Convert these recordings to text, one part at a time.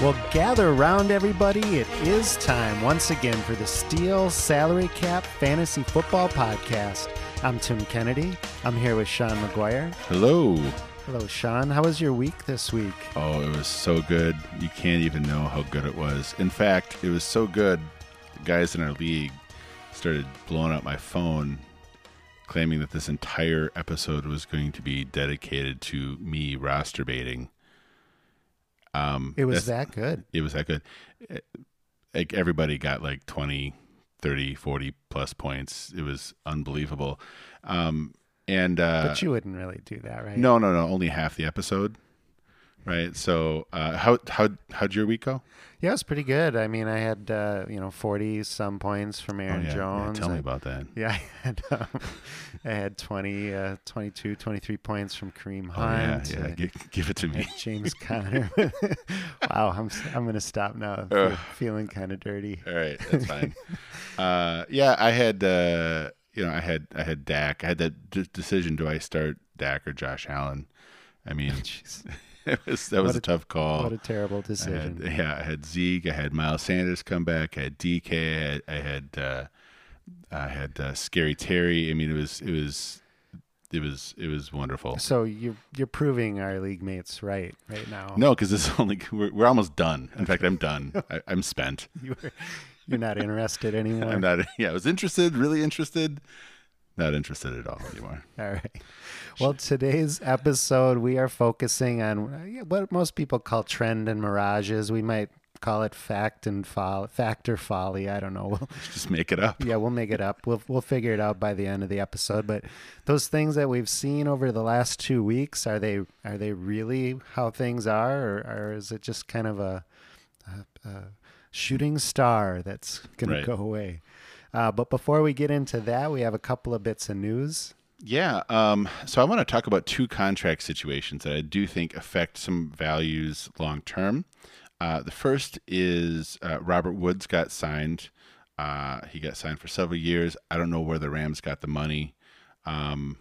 Well, gather around, everybody. It is time once again for the Steel Salary Cap Fantasy Football Podcast. I'm Tim Kennedy. I'm here with Sean McGuire. Hello. Hello, Sean. How was your week this week? Oh, it was so good. You can't even know how good it was. In fact, it was so good, the guys in our league started blowing up my phone, claiming that this entire episode was going to be dedicated to me roster baiting. Um, It was that good. It was that good. Eh, Like everybody got like 20, 30, 40 plus points. It was unbelievable. Um, and uh, But you wouldn't really do that, right? no, no, no. Only half the episode, right? So, uh, how how how'd your week go? Yeah, it was pretty good. I mean, I had, uh, you know, 40 some points from Aaron oh, yeah, yeah, Jones. tell me I- about that. Yeah, I had, um, I had 20, uh, 22, 23 points from Kareem Hunt. Oh yeah, yeah. uh, Gi- give it to me. James Conner. wow, I'm I'm gonna stop now. Fe- feeling kind of dirty. All right, that's fine. uh, yeah, I had uh, you know I had I had Dak. I had that d- decision: do I start Dak or Josh Allen? I mean, it was that was a, a- tough call. what a terrible I had, decision. yeah, I had Zeke. I had Miles Sanders come back. I had DK. I had I had, uh, I had uh, Scary Terry. I mean, it was it was it was it was wonderful. So you're you're proving our league mates right right now. No, because this is only we're, we're almost done. In fact, I'm done. I, I'm spent. you you're not interested anymore. I'm not. Yeah, I was interested, really interested. Not interested at all anymore. All right. Well, today's episode we are focusing on what most people call trend and mirages. We might call it fact and folly, fact or folly. I don't know. We'll, Just make it up. yeah, we'll make it up. We'll we'll figure it out by the end of the episode. But those things that we've seen over the last two weeks are they are they really how things are, or, or is it just kind of a, a, a shooting star that's going Right. to go away? Uh, but before we get into that, we have a couple of bits of news. Yeah. Um, so I want to talk about two contract situations that I do think affect some values long term. Uh, the first is uh, Robert Woods got signed. Uh, he got signed for several years. I don't know where the Rams got the money. Um,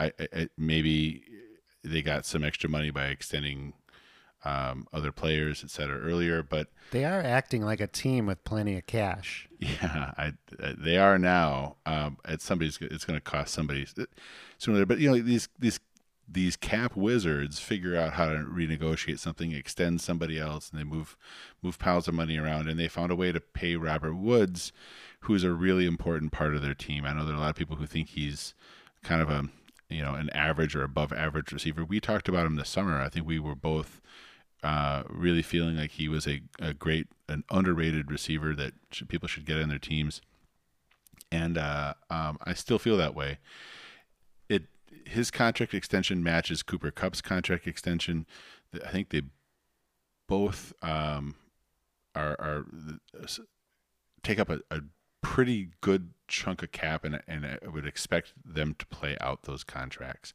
I, I, maybe they got some extra money by extending um, other players, et cetera, earlier. But They are acting like a team with plenty of cash. yeah, I, I- they are now. Um, it's somebody's. It's going to cost somebody sooner. But you know, these these these cap wizards figure out how to renegotiate something, extend somebody else, and they move move piles of money around. And they found a way to pay Robert Woods, who's a really important part of their team. I know there are a lot of people who think he's kind of a you know an average or above average receiver. We talked about him this summer. I think we were both uh, really feeling like he was a, a great, an underrated receiver that should, people should get in their teams. And uh, um, I still feel that way. It his contract extension matches Cooper Kupp's contract extension. I think they both um, are, are take up a, a pretty good chunk of cap, and and I would expect them to play out those contracts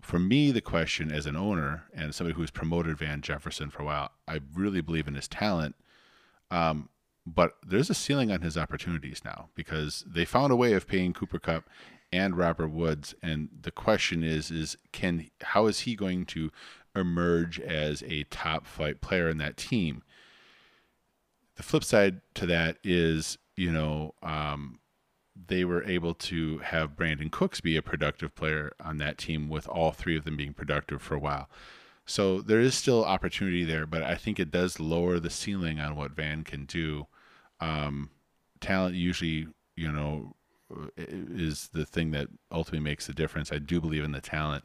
for me, the question as an owner and somebody who's promoted Van Jefferson for a while, I really believe in his talent. Um, but there's a ceiling on his opportunities now because they found a way of paying Cooper Kupp and Robert Woods, and the question is, is can how is he going to emerge as a top flight player in that team? The flip side to that is, you know, um, they were able to have Brandin Cooks be a productive player on that team with all three of them being productive for a while. So there is still opportunity there, but I think it does lower the ceiling on what Van can do. Um, talent usually, you know, is the thing that ultimately makes the difference. I do believe in the talent.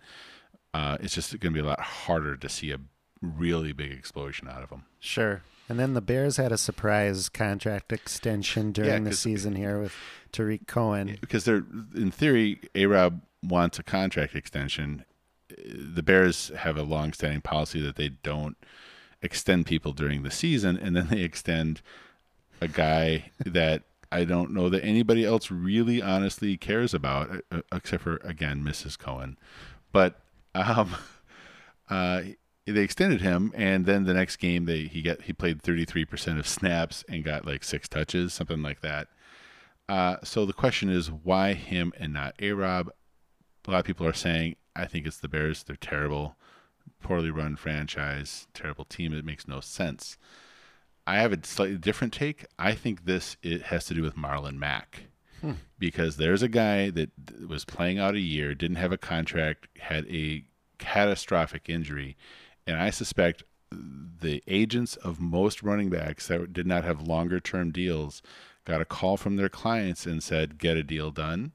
Uh, it's just going to be a lot harder to see a really big explosion out of him. Sure. And then the Bears had a surprise contract extension during the season here with Tarik Cohen. because they're in theory, A Rob wants a contract extension, the Bears have a long-standing policy that they don't extend people during the season, and then they extend a guy that I don't know that anybody else really honestly cares about, uh, uh except for again Mrs. Cohen. But um, uh, they extended him, and then the next game they he get he played 33% of snaps and got like six touches, something like that. Uh, so the question is, why him and not A Rob? A lot of people are saying, I think it's the Bears. They're terrible, poorly run franchise, terrible team. It makes no sense. I have a slightly different take. I think this it has to do with Marlon Mack. Hmm. Because there's a guy that was playing out a year, didn't have a contract, had a catastrophic injury, and I suspect the agents of most running backs that did not have longer term deals got a call from their clients and said, "Get a deal done."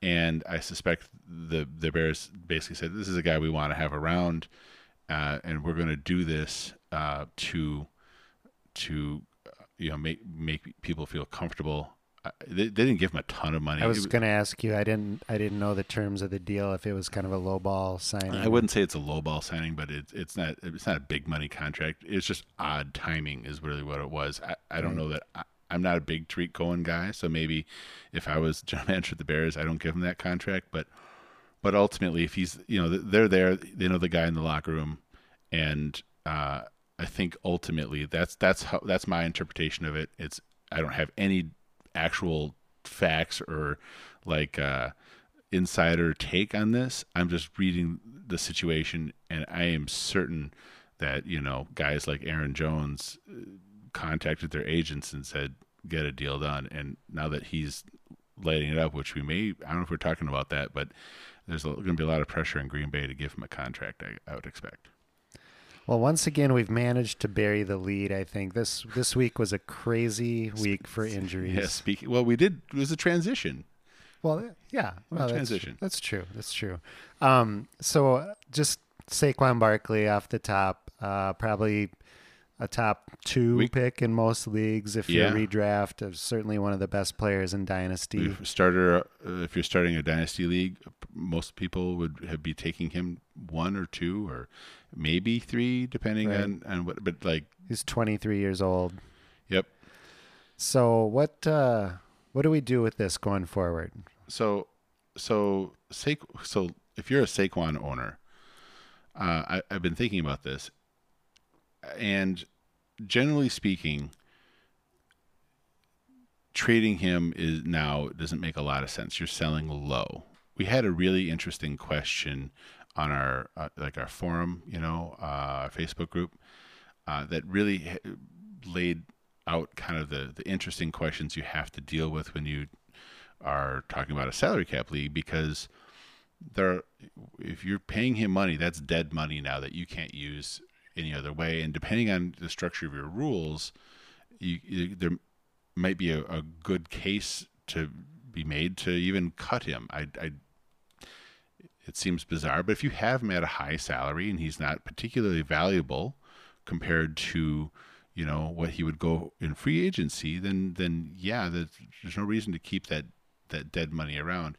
And I suspect the the Bears basically said, "This is a guy we want to have around, uh, and we're going to do this uh, to to you know make make people feel comfortable." They, they, didn't give him a ton of money. I was going to ask you. I didn't. I didn't know the terms of the deal. If it was kind of a low ball signing. I wouldn't say it's a low ball signing, but it's it's not. It's not a big money contract. It's just odd timing, is really what it was. I, I don't right. know that. I, I'm not a big Tarik Cohen guy, so maybe if I was general manager of the Bears, I don't give him that contract. But but ultimately, if he's you know they're there, they know the guy in the locker room, and uh, I think ultimately that's that's how that's my interpretation of it. It's I don't have any actual facts or like uh, insider take on this. I'm just reading the situation, and I am certain that you know guys like Aaron Jones contacted their agents and said, get a deal done. And now that he's lighting it up, which we may, I don't know if we're talking about that, but there's going to be a lot of pressure in Green Bay to give him a contract, I, I would expect. Well, once again, we've managed to bury the lead. I think this this week was a crazy week for injuries. Yeah, speaking. Well, we did. It was a transition. Well, yeah, well, transition. That's, that's, true. That's true. Um, so just Saquon Barkley off the top, uh, probably a top two we, pick in most leagues if yeah. you redraft. Uh, certainly one of the best players in dynasty. Starter, uh, if you're starting a dynasty league, most people would have, be taking him one or two or maybe three, depending right. on on what. But like he's 23 years old. Yep. So what uh, what do we do with this going forward? So so Sa- so if you're a Saquon owner, uh, I, I've been thinking about this, and generally speaking, trading him is now doesn't make a lot of sense. You're selling low. We had a really interesting question on our uh, like our forum, you know, uh, our Facebook group uh, that really laid out kind of the the interesting questions you have to deal with when you are talking about a salary cap league because there if you're paying him money that's dead money now that you can't use any other way. And depending on the structure of your rules, you, you, there might be a, a, good case to be made to even cut him. I, I, it seems bizarre, but if you have him at a high salary and he's not particularly valuable compared to you know what he would go in free agency, then then yeah, there's, there's no reason to keep that that dead money around.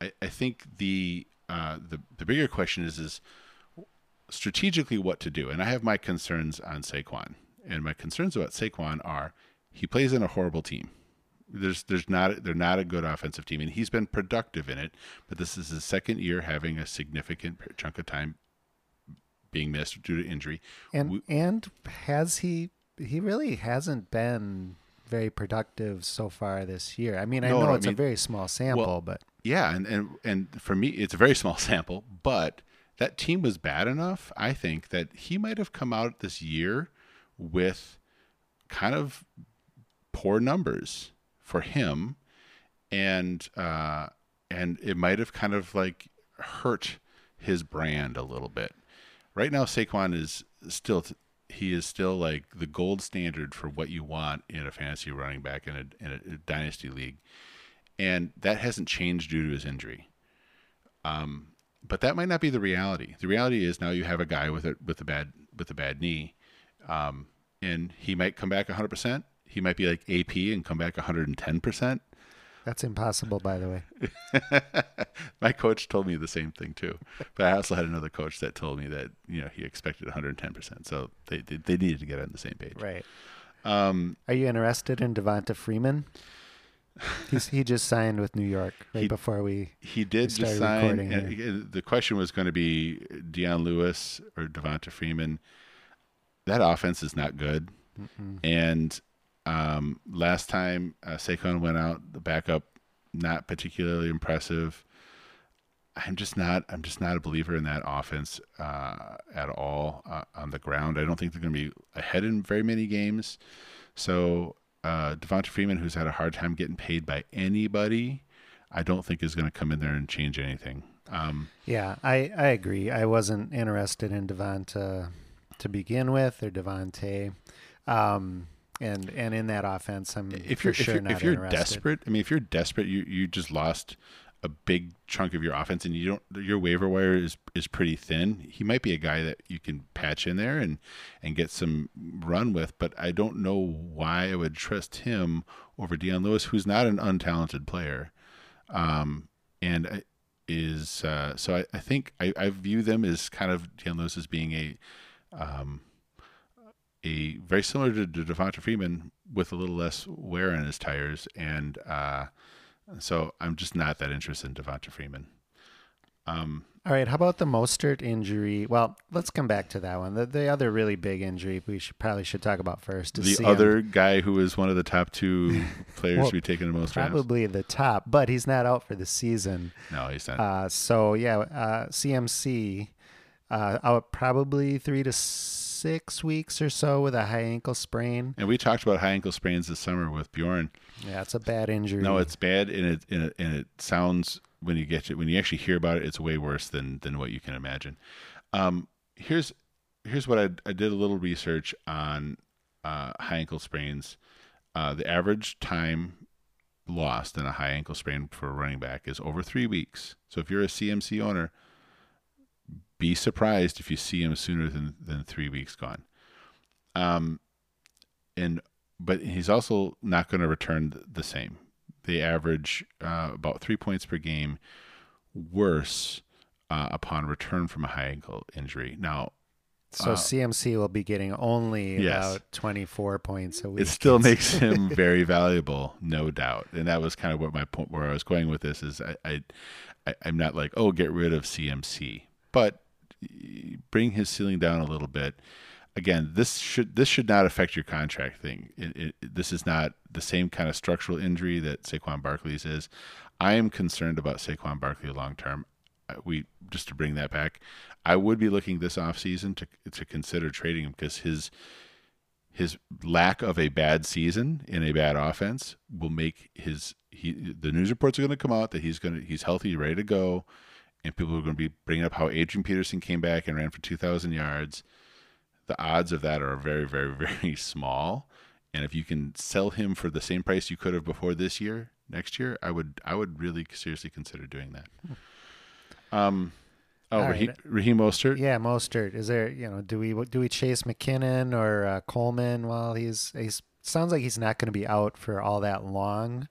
I, I think the uh, the the bigger question is is strategically what to do. And I have my concerns on Saquon. And my concerns about Saquon are he plays in a horrible team. There's there's not they're not a good offensive team, and he's been productive in it. But this is his second year having a significant chunk of time being missed due to injury. And we, and has he he really hasn't been very productive so far this year. I mean, I no, know it's I mean, a very small sample, well, but yeah, and, and and for me, it's a very small sample, but that team was bad enough, I think, that he might have come out this year with kind of poor numbers for him, and uh, and it might have kind of like hurt his brand a little bit. Right now, Saquon is still he is still like the gold standard for what you want in a fantasy running back in a, in a, dynasty league, and that hasn't changed due to his injury. Um, but that might not be the reality. The reality is now you have a guy with a with a bad with a bad knee, um, and he might come back 100. percent He might be like AP and come back 110 percent. That's impossible, by the way. My coach told me the same thing too, but I also had another coach that told me that you know he expected 110. percent So they, they they needed to get on the same page. Right. Um, Are you interested in Devonta Freeman? He's, he just signed with New York right He- before we. he did just sign. the question was going to be Dion Lewis or Devonta Freeman. That offense is not good. And um, last time uh, Saquon went out, the backup not particularly impressive. I'm just not. I'm just not a believer in that offense uh, at all uh, on the ground. I don't think they're going to be ahead in very many games. So uh, Devonta Freeman, who's had a hard time getting paid by anybody, I don't think is going to come in there and change anything. Um, Yeah, I, I agree. I wasn't interested in Devonta to begin with or Devontae. Um, and, and in that offense, I'm if you're sure if you're, if you're desperate, I mean, if you're desperate, you you just lost a big chunk of your offense, and you don't. Your waiver wire is is pretty thin. He might be a guy that you can patch in there and and get some run with, but I don't know why I would trust him over Dion Lewis, who's not an untalented player, um, and is uh, so I, I think I, I view them as kind of Dion Lewis as being a um, a very similar to, to Devonta Freeman with a little less wear on his tires, and uh, so I'm just not that interested in Devonta Freeman. Um, All right, how about the Mostert injury? Well, let's come back to that one. The, the other really big injury we should probably should talk about first. is the CM other guy who is one of the top two players Well, to be taken the most rounds. probably the top, but he's not out for the season. No, he's not. Uh, so yeah, uh, CMC uh, out probably three to six weeks or so with a high ankle sprain. and we talked about high ankle sprains this summer with Bjorn. Yeah, it's a bad injury. No, it's bad, and it and it, and it sounds when you get to, when you actually hear about it, it's way worse than than what you can imagine. Um, here's here's what I I did a little research on uh, high ankle sprains. Uh, the average time lost in a high ankle sprain for a running back is over three weeks. So if you're a CMC owner, be surprised if you see him sooner than than three weeks gone. Um, and but he's also not going to return the same. They average uh, about three points per game worse uh, upon return from a high ankle injury. Now, so uh, CMC will be getting only Yes. about 24 points a week. it still makes him very valuable, no doubt. And that was kind of what my point where I was going with this is I, I, I I'm not like oh get rid of CMC, but bring his ceiling down a little bit. Again, this should this should not affect your contract thing. It, it, this is not the same kind of structural injury that Saquon Barkley's is. I am concerned about Saquon Barkley long term. We just to bring that back, I would be looking this offseason to to consider trading him because his his lack of a bad season in a bad offense will make his he the news reports are going to come out that he's going to he's healthy ready to go and people are going to be bringing up how Adrian Peterson came back and ran for 2000 yards the odds of that are very very very small and if you can sell him for the same price you could have before this year next year I would I would really seriously consider doing that um oh Raheem, right. Raheem Mostert Yeah, Mostert. Is there, you know, do we do we chase McKinnon or uh, Coleman while he's he's sounds like he's not going to be out for all that long.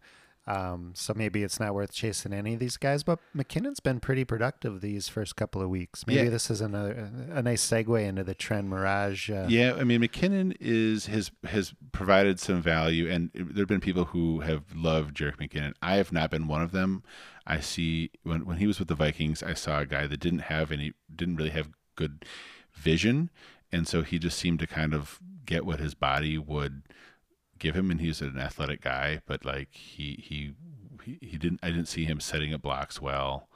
Um, so maybe it's not worth chasing any of these guys. But McKinnon's been pretty productive these first couple of weeks. Maybe Yeah. this is another a nice segue into the Trend Mirage. Uh, Yeah, I mean McKinnon is has has provided some value, and there have been people who have loved Jerick McKinnon. I have not been one of them. I see when when he was with the Vikings, I saw a guy that didn't have any, didn't really have good vision, and so he just seemed to kind of get what his body would give him, and he's an athletic guy, but like he he he, didn't. I didn't see him setting up blocks well,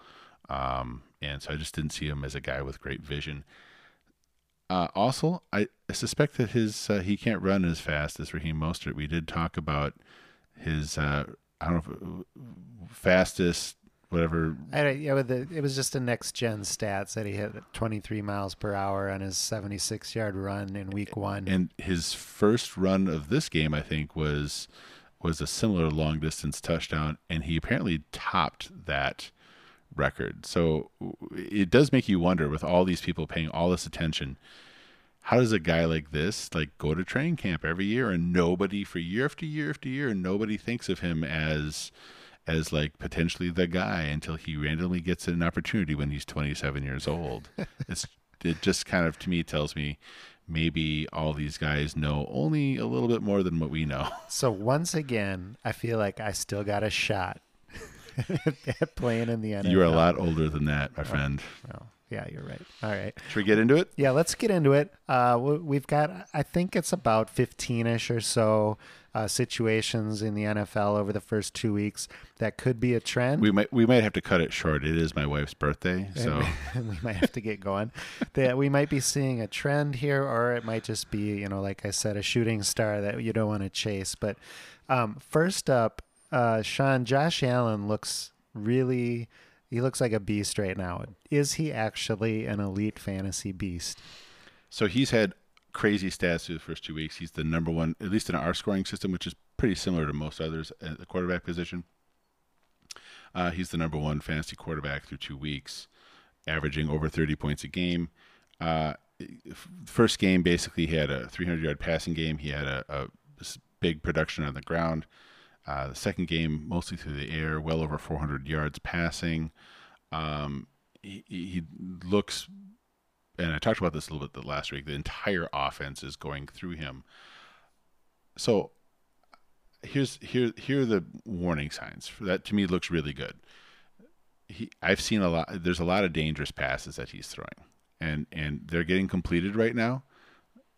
um, and so I just didn't see him as a guy with great vision. Uh, also, I suspect that his uh, he can't run as fast as Raheem Mostert. We did talk about his uh, I don't know if, fastest whatever. I yeah, with the, it was just a next gen stats that he hit 23 miles per hour on his 76 yard run in week one. And his first run of this game, I think, was was a similar long distance touchdown, and he apparently topped that record. So it does make you wonder, with all these people paying all this attention, how does a guy like this like go to training camp every year and nobody for year after year after year, and nobody thinks of him as as like potentially the guy until he randomly gets an opportunity when he's 27 years old. it's it just kind of to me tells me maybe all these guys know only a little bit more than what we know. So once again, I feel like I still got a shot playing in the NFL. You're a lot older than that, my friend. Well, yeah, you're right. All right. Should we get into it? Yeah, let's get into it. Uh, we- we've got, I think it's about 15 ish or so uh, situations in the NFL over the first two weeks that could be a trend. We might we might have to cut it short. It is my wife's birthday, so we might have to get going. That we might be seeing a trend here, or it might just be, you know, like I said, a shooting star that you don't want to chase. But um, first up, uh, Sean, Josh Allen looks really. He looks like a beast right now. Is he actually an elite fantasy beast? so he's had crazy stats through the first two weeks. He's the number one, at least in our scoring system, which is pretty similar to most others at the quarterback position. Uh, he's the number one fantasy quarterback through two weeks, averaging over 30 points a game. Uh, first game, basically, he had a 300 yard passing game. He had a big production on the ground. Uh, the second game, mostly through the air, well over 400 yards passing. Um, he, he looks, and I talked about this a little bit last week. The entire offense is going through him. So here's here here are the warning signs. That to me looks really good. He, I've seen a lot. There's a lot of dangerous passes that he's throwing, and and they're getting completed right now.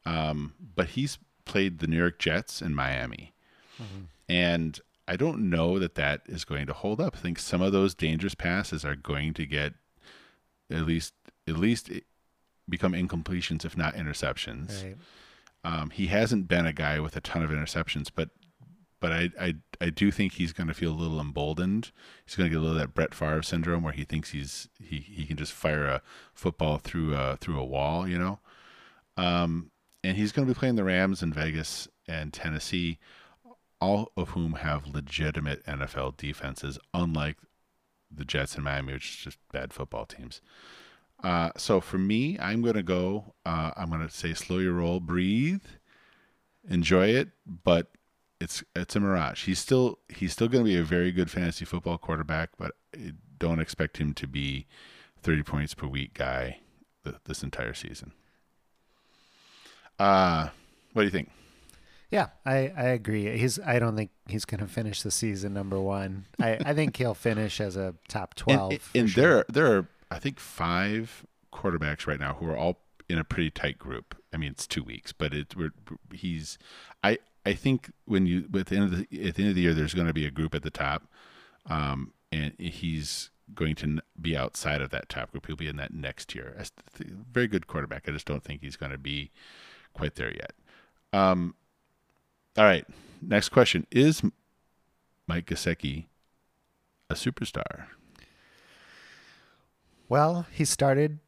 Um, but he's played the New York Jets and Miami, and I don't know that that is going to hold up. I think some of those dangerous passes are going to get at least at least become incompletions, if not interceptions. Right. Um, he hasn't been a guy with a ton of interceptions, but but I I, I do think he's going to feel a little emboldened. He's going to get a little of that Brett Favre syndrome where he thinks he's he, he can just fire a football through a through a wall, you know. Um, and he's going to be playing the Rams in Vegas and Tennessee, all of whom have legitimate NFL defenses, unlike the Jets and Miami, which is just bad football teams. Uh, so for me, I'm going to go. Uh, I'm going to say slow your roll, breathe, enjoy it, but it's it's a mirage. He's still he's still going to be a very good fantasy football quarterback, but don't expect him to be 30 points per week guy th- this entire season. Uh what do you think? Yeah, I, I agree. He's I don't think he's going to finish the season number one. I, I think he'll finish as a top twelve. And, and sure. there there are I think five quarterbacks right now who are all in a pretty tight group. I mean, it's two weeks, but it we're, he's I I think when you at the end of the at the end of the year, there's going to be a group at the top, um, and he's going to be outside of that top group. He'll be in that next th- Very good quarterback. I just don't think he's going to be quite there yet. Um, all right, next question: Is Mike Gesicki a superstar? Well, he started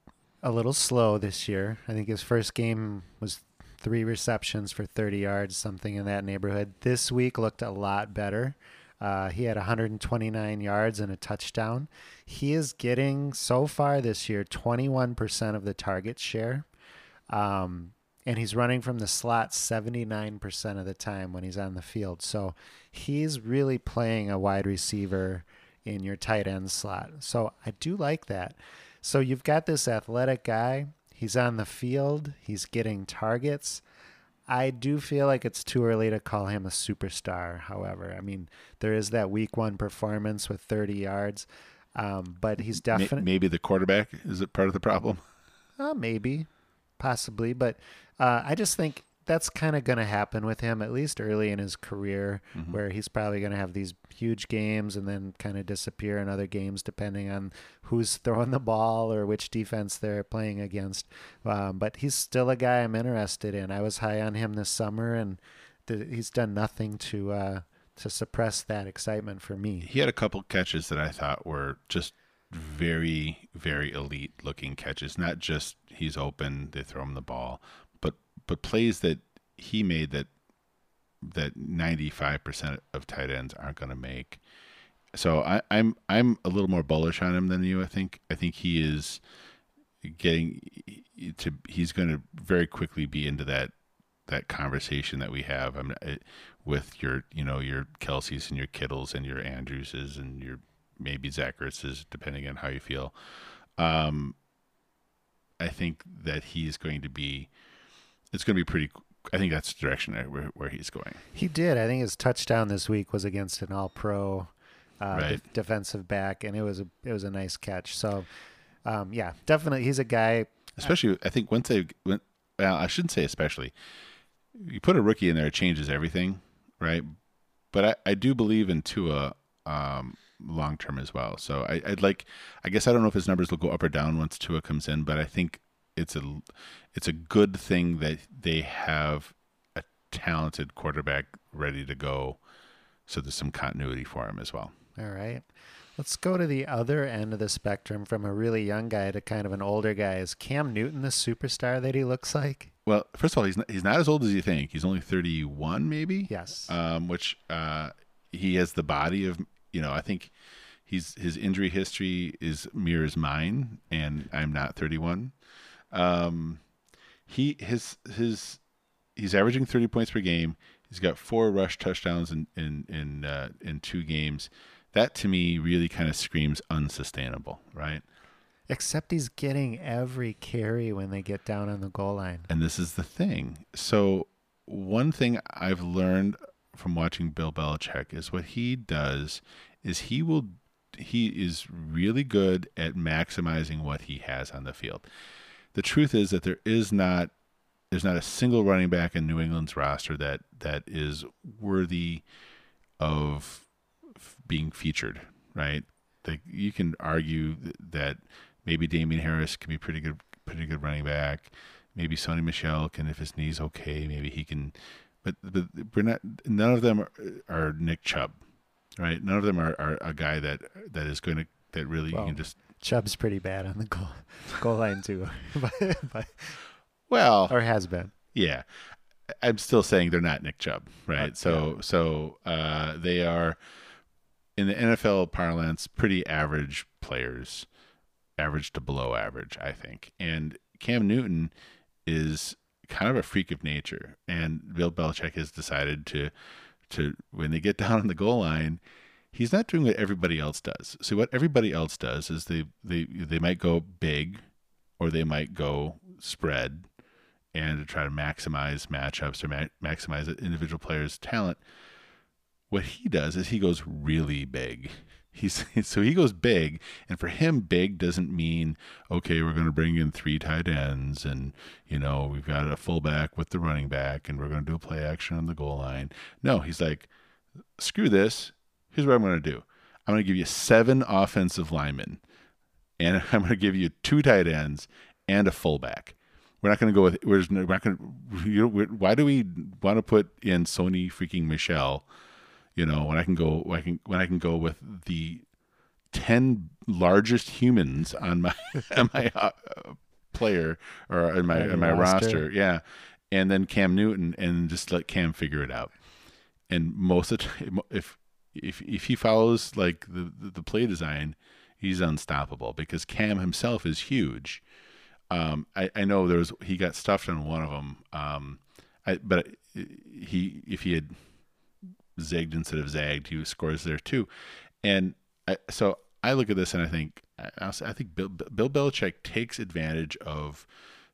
a little slow this year. I think his first game was three receptions for 30 yards, something in that neighborhood. This week looked a lot better. Uh, he had 129 yards and a touchdown. He is getting, so far this year, 21% of the target share. Um, and he's running from the slot 79% of the time when he's on the field. So he's really playing a wide receiver in your tight end slot. So I do like that. So you've got this athletic guy. He's on the field. He's getting targets. I do feel like it's too early to call him a superstar. However, I mean there is that week one performance with 30 yards, um, but he's definitely Maybe the quarterback is it part of the problem? uh, maybe, possibly, but uh, I just think that's kind of going to happen with him at least early in his career, where he's probably going to have these huge games and then kind of disappear in other games depending on who's throwing the ball or which defense they're playing against. Um, but he's still a guy I'm interested in. I was high on him this summer, and th- he's done nothing to uh, to suppress that excitement for me. He had a couple catches that I thought were just very, very elite looking catches. Not just he's open, they throw him the ball, but but plays that he made that that ninety five percent of tight ends aren't going to make. So I, I'm I'm a little more bullish on him than you. I think I think he is getting to. He's going to very quickly be into that that conversation that we have. I'm with your you know your Kelce's and your Kittles and your Andrewses and your maybe Zach Ertz, depending on how you feel. Um, I think that he's going to be. It's going to be pretty. I think that's the direction where, where he's going. He did. I think his touchdown this week was against an All-Pro uh, Right. de- defensive back, and it was a it was a nice catch. So, um, yeah, definitely, he's a guy. Especially, I think once they went. Well, I shouldn't say especially. You put a rookie in there, it changes everything, right? But I, I do believe in Tua um, long term as well. So I, I'd like. I guess I don't know if his numbers will go up or down once Tua comes in, but I think it's a it's a good thing that they have a talented quarterback ready to go. So there's some continuity for him as well. All right. Let's go to the other end of the spectrum from a really young guy to kind of an older guy. Is Cam Newton the superstar that he looks like? Well, first of all, he's not, he's not as old as you think. He's only 31, maybe. Yes. Um, which uh, he has the body of you know. I think he's his injury history is mirrors mine, and I'm not 31. Um, he his his he's averaging 30 points per game. He's got four rush touchdowns in in in uh, in two games. That to me really kind of screams unsustainable, right? Except he's getting every carry when they get down on the goal line. And this is the thing. So, one thing I've learned from watching Bill Belichick is what he does is he will he is really good at maximizing what he has on the field. The truth is that there is not there's not a single running back in New England's roster that that is worthy of being featured, right? Like you can argue that maybe Damien Harris can be pretty good, pretty good running back. Maybe Sony Michel can, if his knee's okay, maybe he can. But, but we're not. None of them are, are Nick Chubb, right? None of them are, are a guy that that is going to that really Well, you can just. Chubb's pretty bad on the goal goal line too, but, but, Well, or has been. Yeah. I'm still saying they're not Nick Chubb, right? Uh, so so uh, they are in the NFL parlance pretty average players, average to below average, I think. And Cam Newton is kind of a freak of nature, and Bill Belichick has decided to to when they get down on the goal line, he's not doing what everybody else does. So what everybody else does is they they they might go big, or they might go spread, and to try to maximize matchups or ma- maximize individual player's talent. What he does is he goes really big. He's so he goes big, and for him, big doesn't mean okay. We're going to bring in three tight ends, and you know we've got a fullback with the running back, and we're going to do a play action on the goal line. No, he's like, screw this. Here's what I'm going to do. I'm going to give you seven offensive linemen, and I'm going to give you two tight ends and a fullback. We're not going to go with. We're, not going to. Why do we want to put in Sony freaking Michel? You know, when I can go, when I can when I can go with the ten largest humans on my on my uh, player or in my in my roster. roster, yeah, and then Cam Newton, and just let Cam figure it out. And most of the time, if if if he follows like the the, the play design, he's unstoppable because Cam himself is huge. Um, I, I know there was he got stuffed on one of them. Um, I, but he if he had zigged instead of zagged, he scores there too. And I, so I look at this and I think I, I think Bill, Bill Belichick takes advantage of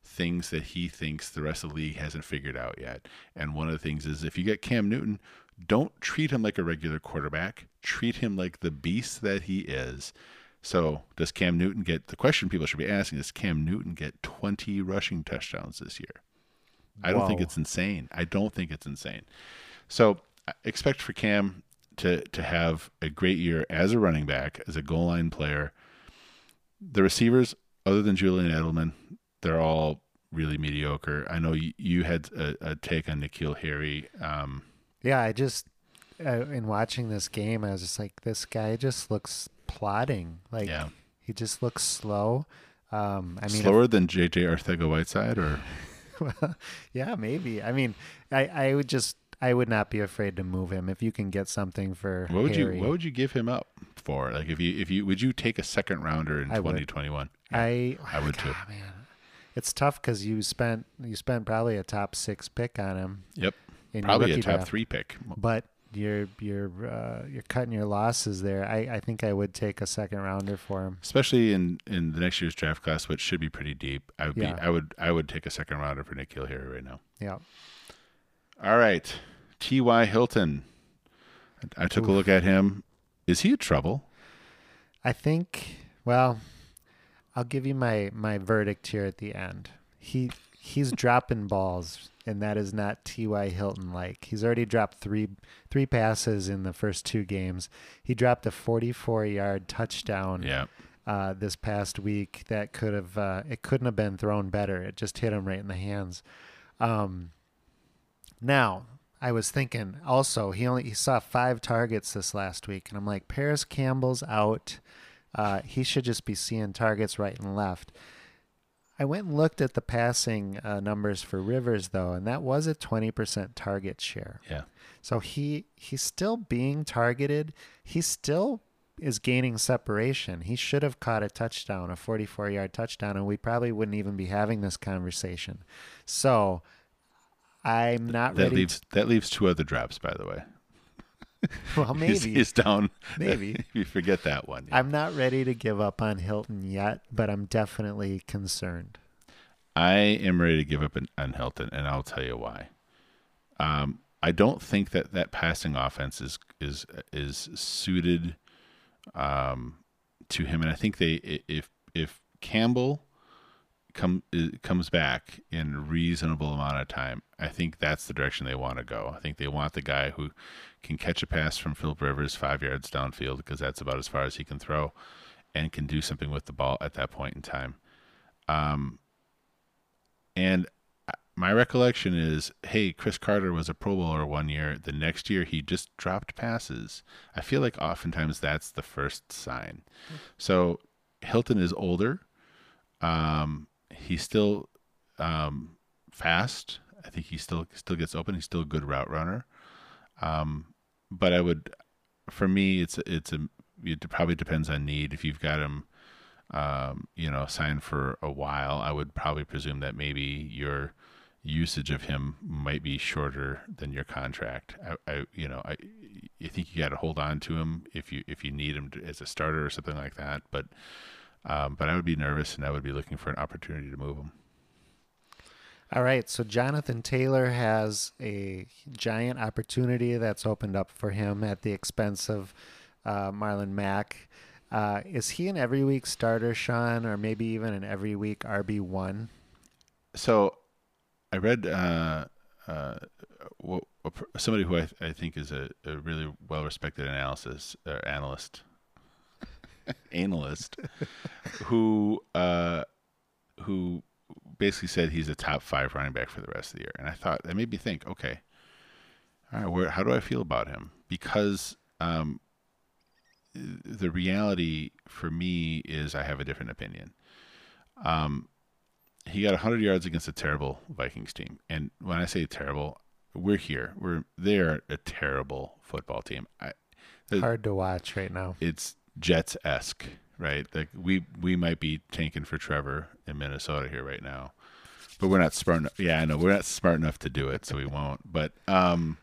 things that he thinks the rest of the league hasn't figured out yet. And one of the things is if you get Cam Newton, don't treat him like a regular quarterback. Treat him like the beast that he is. So, does Cam Newton get the question people should be asking is Cam Newton get 20 rushing touchdowns this year? I don't think it's insane. I don't think it's insane. So, I expect for Cam to to have a great year as a running back, as a goal line player. The receivers, other than Julian Edelman, they're all really mediocre. I know you, you had a, a take on N'Keal Harry. Um, Yeah, I just uh, in watching this game, I was just like, this guy just looks plodding. Like yeah, he just looks slow. Um, I mean, if- slower than JJ Arcega-Whiteside, or yeah, maybe. I mean, I, I would just I would not be afraid to move him if you can get something for what would Harry. you what would you give him up for? Like if you if you would you take a second rounder in twenty twenty one? I I would too. God, man. it's tough because you spent you spent probably a top six pick on him. Yep. Probably a top draft. three pick. But you're you're uh, you're cutting your losses there. I, I think I would take a second rounder for him. Especially in, in the next year's draft class, which should be pretty deep. I would Yeah. be I would I would take a second rounder for N'Keal Harry right now. Yeah. All right. T Y Hilton. I took a look at him. Is he in trouble? I think well, I'll give you my my verdict here at the end. He he's dropping balls and that is not T.Y. Hilton like. He's already dropped 3 3 passes in the first two games. He dropped a 44-yard touchdown Yeah. uh, this past week that could have uh, it couldn't have been thrown better. It just hit him right in the hands. Um, now I was thinking also he only he saw five targets this last week, and I'm like Parris Campbell's out. Uh, he should just be seeing targets right and left. I went and looked at the passing uh, numbers for Rivers though, and that was a 20% target share. Yeah. So he he's still being targeted. He still is gaining separation. He should have caught a touchdown, a 44-yard touchdown, and we probably wouldn't even be having this conversation. So I'm not That ready. leaves that leaves two other drops, by the way. well, maybe he's down. Maybe. you forget that one. I'm not ready to give up on Hilton yet, but I'm definitely concerned. I am ready to give up on, on Hilton, and I'll tell you why. Um, I don't think that that passing offense is is is suited um, to him, and I think they if if Campbell come comes back in a reasonable amount of time, I think that's the direction they want to go. I think they want the guy who can catch a pass from Philip Rivers five yards downfield because that's about as far as he can throw, and can do something with the ball at that point in time. Um, and my recollection is, hey, Chris Carter was a Pro Bowler one year. The next year, he just dropped passes. I feel like oftentimes that's the first sign. So Hilton is older. Um, he's still um, fast. I think he still still gets open. He's still a good route runner. Um, but I would, for me, it's it's a it probably depends on need. If you've got him um, you know, signed for a while, I would probably presume that maybe your usage of him might be shorter than your contract. I, I you know, I, I think you got to hold on to him if you if you need him to, as a starter or something like that. But, um, but I would be nervous and I would be looking for an opportunity to move him. All right, so Jonathan Taylor has a giant opportunity that's opened up for him at the expense of uh, Marlon Mack. Uh, is he an every week starter, Sean, or maybe even an every week RB one? So, I read uh, uh, wh- a per- somebody who I, I think is a, a really well respected analysis uh, analyst, analyst, who uh, who basically said he's a top five running back for the rest of the year, and I thought that made me think, okay, all right, where how do I feel about him? Because um, the reality for me is I have a different opinion. Um, he got 100 yards against a terrible Vikings team, and when I say terrible, we're here. We're they're a terrible football team. I, the- Hard to watch right now. it's Jets esque, right? Like we we might be tanking for Trevor in Minnesota here right now, but we're not smart. Enough. Yeah, I know we're not smart enough to do it, so we won't. But um,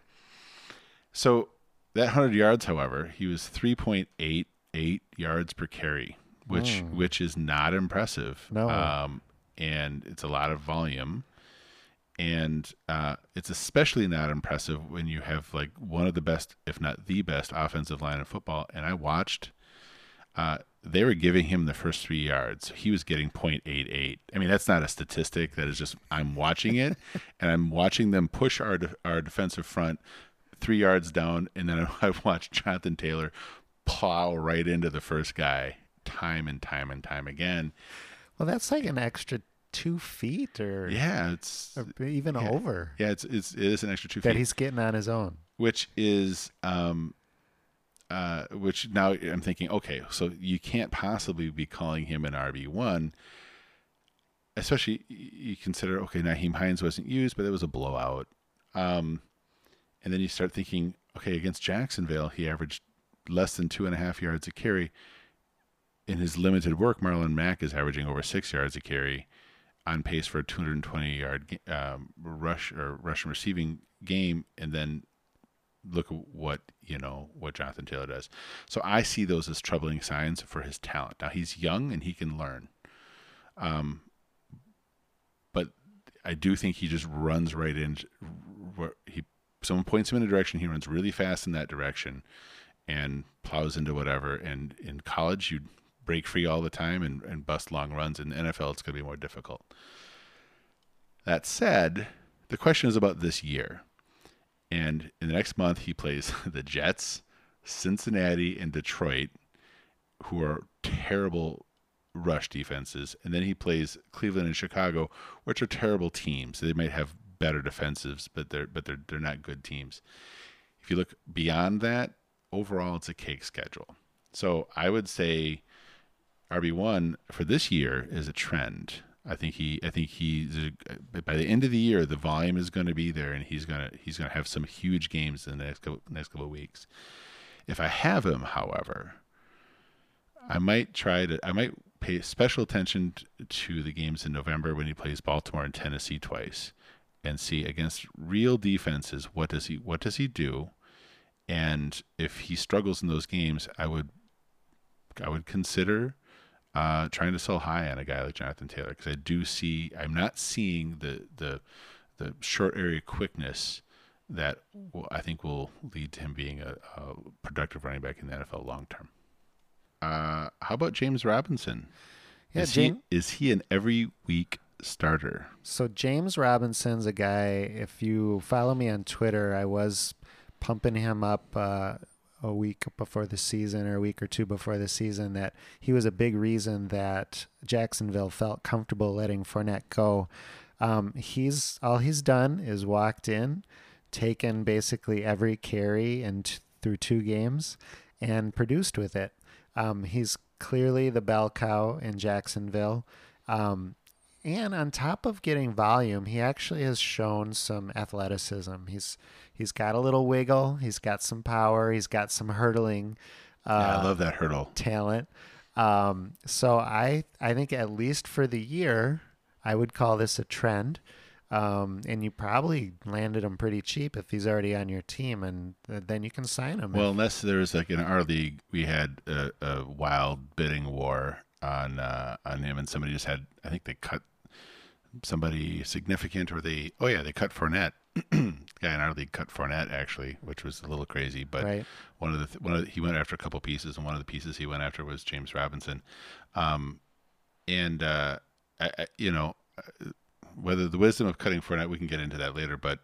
so that hundred yards, however, he was three point eight eight yards per carry, which which is not impressive. No. um, and it's a lot of volume. And uh, it's especially not impressive when you have like one of the best, if not the best, offensive line in football. And I watched uh, they were giving him the first three yards. He was getting 0.88. I mean, that's not a statistic. That is just I'm watching it, and I'm watching them push our de- our defensive front three yards down, and then I watched Jonathan Taylor plow right into the first guy time and time and time again. Well, that's like an extra two feet or, Yeah, it's or even yeah. over yeah, it's it's it is an extra two that feet. he's getting on his own. which is um uh which now I'm thinking okay so you can't possibly be calling him an RB1 especially you consider okay Nyheim Hines wasn't used but it was a blowout. Um and then you start thinking okay against Jacksonville he averaged less than two and a half yards a carry. In his limited work Marlon Mack is averaging over six yards a carry on pace for a 220 yard um, rush or rushing receiving game, and then look at what you know what Jonathan Taylor does. So I see those as troubling signs for his talent. Now he's young and he can learn, um, but I do think he just runs right in. He someone points him in a direction, he runs really fast in that direction, and plows into whatever. And in college, you break free all the time and, and bust long runs. In the NFL, it's going to be more difficult. That said, the question is about this year. And in the next month, he plays the Jets, Cincinnati, and Detroit, who are terrible rush defenses. And then he plays Cleveland and Chicago, which are terrible teams. They might have better defensives, but they're but they're they're not good teams. If you look beyond that, overall it's a cake schedule. So I would say RB one for this year is a trend. I think he, I think he's by the end of the year, the volume is going to be there, and he's gonna he's gonna have some huge games in the next couple, next couple of weeks. If I have him, however, I might try to I might pay special attention to the games in November when he plays Baltimore and Tennessee twice, and see against real defenses what does he what does he do, and if he struggles in those games, I would I would consider uh, trying to sell high on a guy like Jonathan Taylor because I do see I'm not seeing the the the short area quickness that will, I think will lead to him being a, a, productive running back in the NFL long term. Uh, how about James Robinson? Yeah, is, James, he, is he an every week starter? So James Robinson's a guy. If you follow me on Twitter, I was pumping him up uh, a week before the season or a week or two before the season that he was a big reason that Jacksonville felt comfortable letting Fournette go. Um, he's all he's done is walked in, taken basically every carry and t- through two games, and produced with it. Um, he's clearly the bell cow in Jacksonville. Um, and on top of getting volume, he actually has shown some athleticism. He's he's got a little wiggle. He's got some power. He's got some hurdling. Uh, yeah, I love that hurdle talent. Um, so I I think at least for the year, I would call this a trend. Um, and you probably landed him pretty cheap if he's already on your team, and then you can sign him. Well, if, unless there's like in our league, we had a, a wild bidding war on uh, on him, and somebody just had I think they cut somebody significant, or they oh yeah they cut Fournette. guy in our league cut Fournette actually, which was a little crazy. But right. one of the th- one of the, he went after a couple pieces, and one of the pieces he went after was James Robinson. Um, and uh, I, I, you know uh, whether the wisdom of cutting Fournette, we can get into that later. But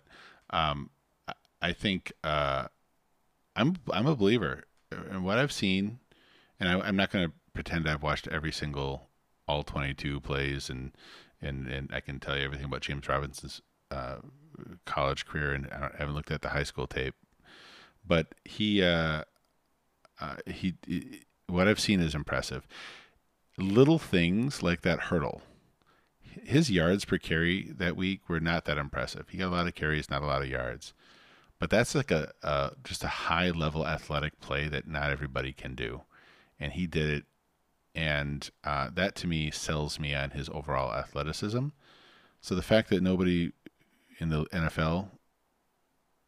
um, I, I think uh, I'm I'm a believer in what I've seen, and I, I'm not going to pretend I've watched every single all 22 plays and and and I can tell you everything about James Robinson's uh, college career, and I, haven't looked at the high school tape, but he, uh, uh, he, he, what I've seen is impressive. Little things like that hurdle. His yards per carry that week were not that impressive. He got a lot of carries, not a lot of yards, but that's like a, a just a high level athletic play that not everybody can do, and he did it and uh, that to me sells me on his overall athleticism. So the fact that nobody in the NFL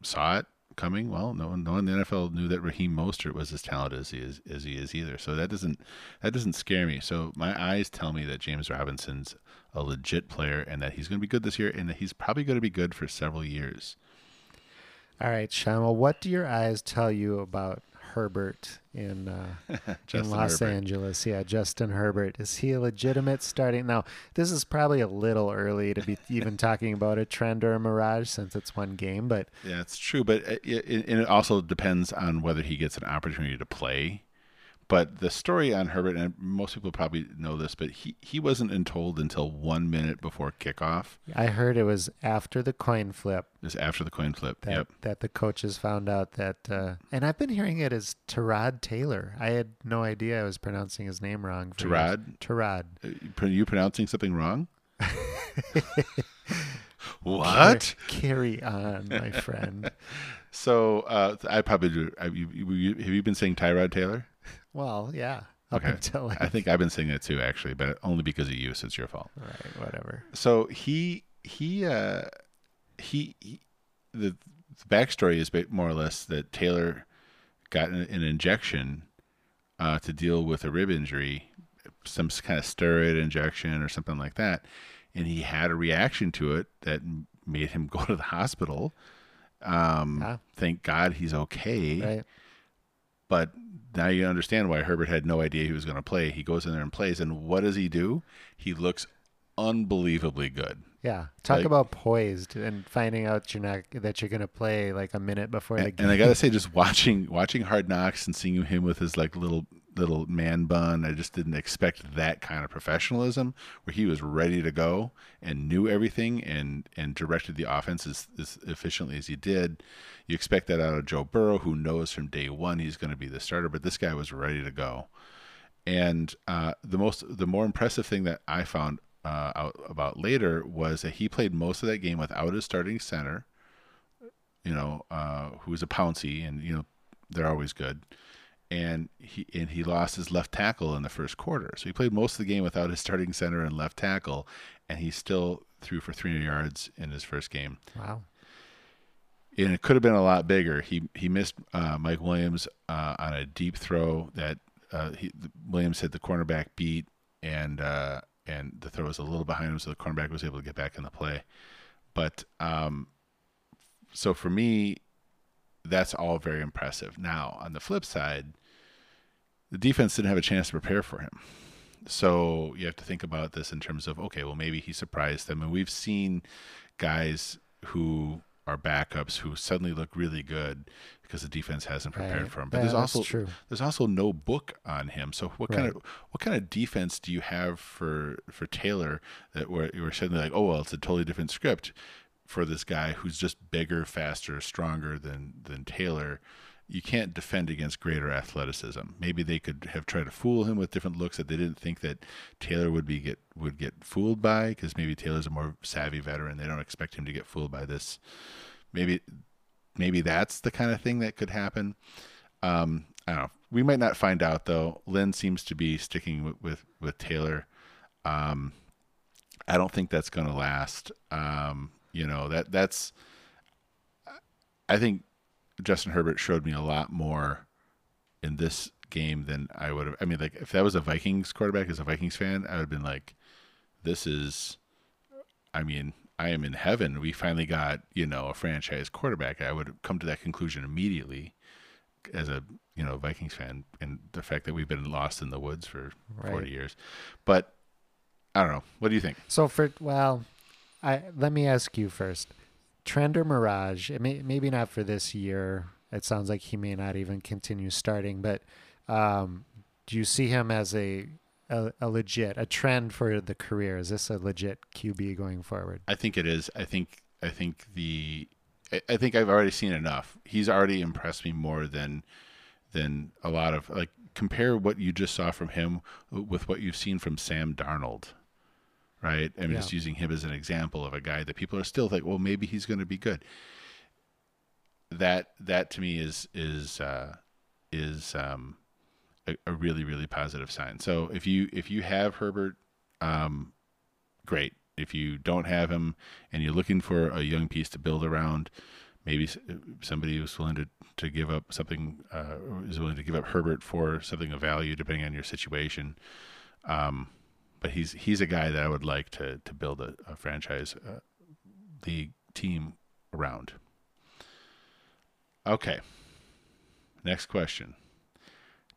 saw it coming, well, no one, no one in the NFL knew that Raheem Mostert was as talented as he is as he is either. So that doesn't that doesn't scare me. So my eyes tell me that James Robinson's a legit player and that he's going to be good this year and that he's probably going to be good for several years. All right, Sean. What do your eyes tell you about Herbert in uh, in Los Herbert. Angeles. Yeah, Justin Herbert. Is he a legitimate starting? Now, this is probably a little early to be even talking about a trend or a mirage since it's one game, but yeah, it's true. But it, it, it also depends on whether he gets an opportunity to play. But the story on Herbert, and most people probably know this, but he, he wasn't told until one minute before kickoff. I heard it was after the coin flip. It was after the coin flip. That, yep. That the coaches found out that, uh, and I've been hearing it as Tyrod Taylor. I had no idea I was pronouncing his name wrong. Tyrod. Tyrod. Are you pronouncing something wrong? what? Carry on, my friend. so uh, I probably do. Have you, have you been saying Tyrod Taylor? Well, yeah. up Okay. until I think I've been saying that too, actually, but only because of you. So it's your fault. right, whatever. So he he uh he, he the, the backstory is more or less that Taylor got an, an injection uh, to deal with a rib injury, some kind of steroid injection or something like that, and he had a reaction to it that made him go to the hospital. Um, Ah. Thank God he's okay. Right. But now you understand why Herbert had no idea he was going to play. He goes in there and plays, and what does he do? He looks unbelievably good. Yeah. Talk Like- about poised and finding out you're not that you're gonna play like a minute before the game. and I gotta say, just watching watching Hard Knocks and seeing him with his like little little man bun, I just didn't expect that kind of professionalism where he was ready to go and knew everything and and directed the offense as, as efficiently as he did. You expect that out of Joe Burrow, who knows from day one he's going to be the starter, but this guy was ready to go. And uh, the most, the more impressive thing that I found uh, out about later was that he played most of that game without his starting center. You know, uh, who's a Pouncey, and you know they're always good. And he and he lost his left tackle in the first quarter, so he played most of the game without his starting center and left tackle, and he still threw for 300 yards in his first game wow. and it could have been a lot bigger. He he missed uh, Mike Williams uh, on a deep throw that uh, he, Williams hit the cornerback beat, and uh, and the throw was a little behind him, so the cornerback was able to get back in the play. But um, so for me, that's all very impressive. Now on the flip side, the defense didn't have a chance to prepare for him. So you have to think about this in terms of okay, well maybe he surprised them, and we've seen guys who are backups who suddenly look really good because the defense hasn't prepared Right. for him. But Yeah, there's also true. there's also no book on him. So what kind of what kind of defense do you have for for Taylor that where you were suddenly like, oh well, it's a totally different script for this guy who's just bigger, faster, stronger than than Taylor. You can't defend against greater athleticism. Maybe they could have tried to fool him with different looks that they didn't think that Taylor would be get would get fooled by because maybe Taylor's a more savvy veteran. They don't expect him to get fooled by this. Maybe maybe that's the kind of thing that could happen. Um, I don't know. We might not find out though. Lynn seems to be sticking with with, with Taylor. Um, I don't think that's going to last. Um, you know that that's. I think Justin Herbert showed me a lot more in this game than I would have. I mean, like if that was a Vikings quarterback as a Vikings fan, I would have been like, "This is." I mean, I am in heaven. We finally got you know a franchise quarterback. I would have come to that conclusion immediately as a you know Vikings fan, and the fact that we've been lost in the woods for Right. forty years. But I don't know. What do you think? So for well, I let me ask you first. Trend or Mirage? It may, maybe not for this year. It sounds like he may not even continue starting. But um, do you see him as a, a a legit a trend for the career? Is this a legit QB going forward? I think it is. I think I think the I- I think I've already seen enough. He's already impressed me more than than a lot of like compare what you just saw from him with what you've seen from Sam Darnold. Right? I'm just using him as an example of a guy that people are still like, well, maybe he's going to be good. That that to me is is uh, is um, a, a really really positive sign. So if you if you have Herbert, um, great. If you don't have him and you're looking for a young piece to build around, maybe somebody who's willing to, to give up something, uh, is willing to give up Herbert for something of value, depending on your situation. Um, but he's he's a guy that I would like to to build a, a franchise uh, team around. Okay. Next question.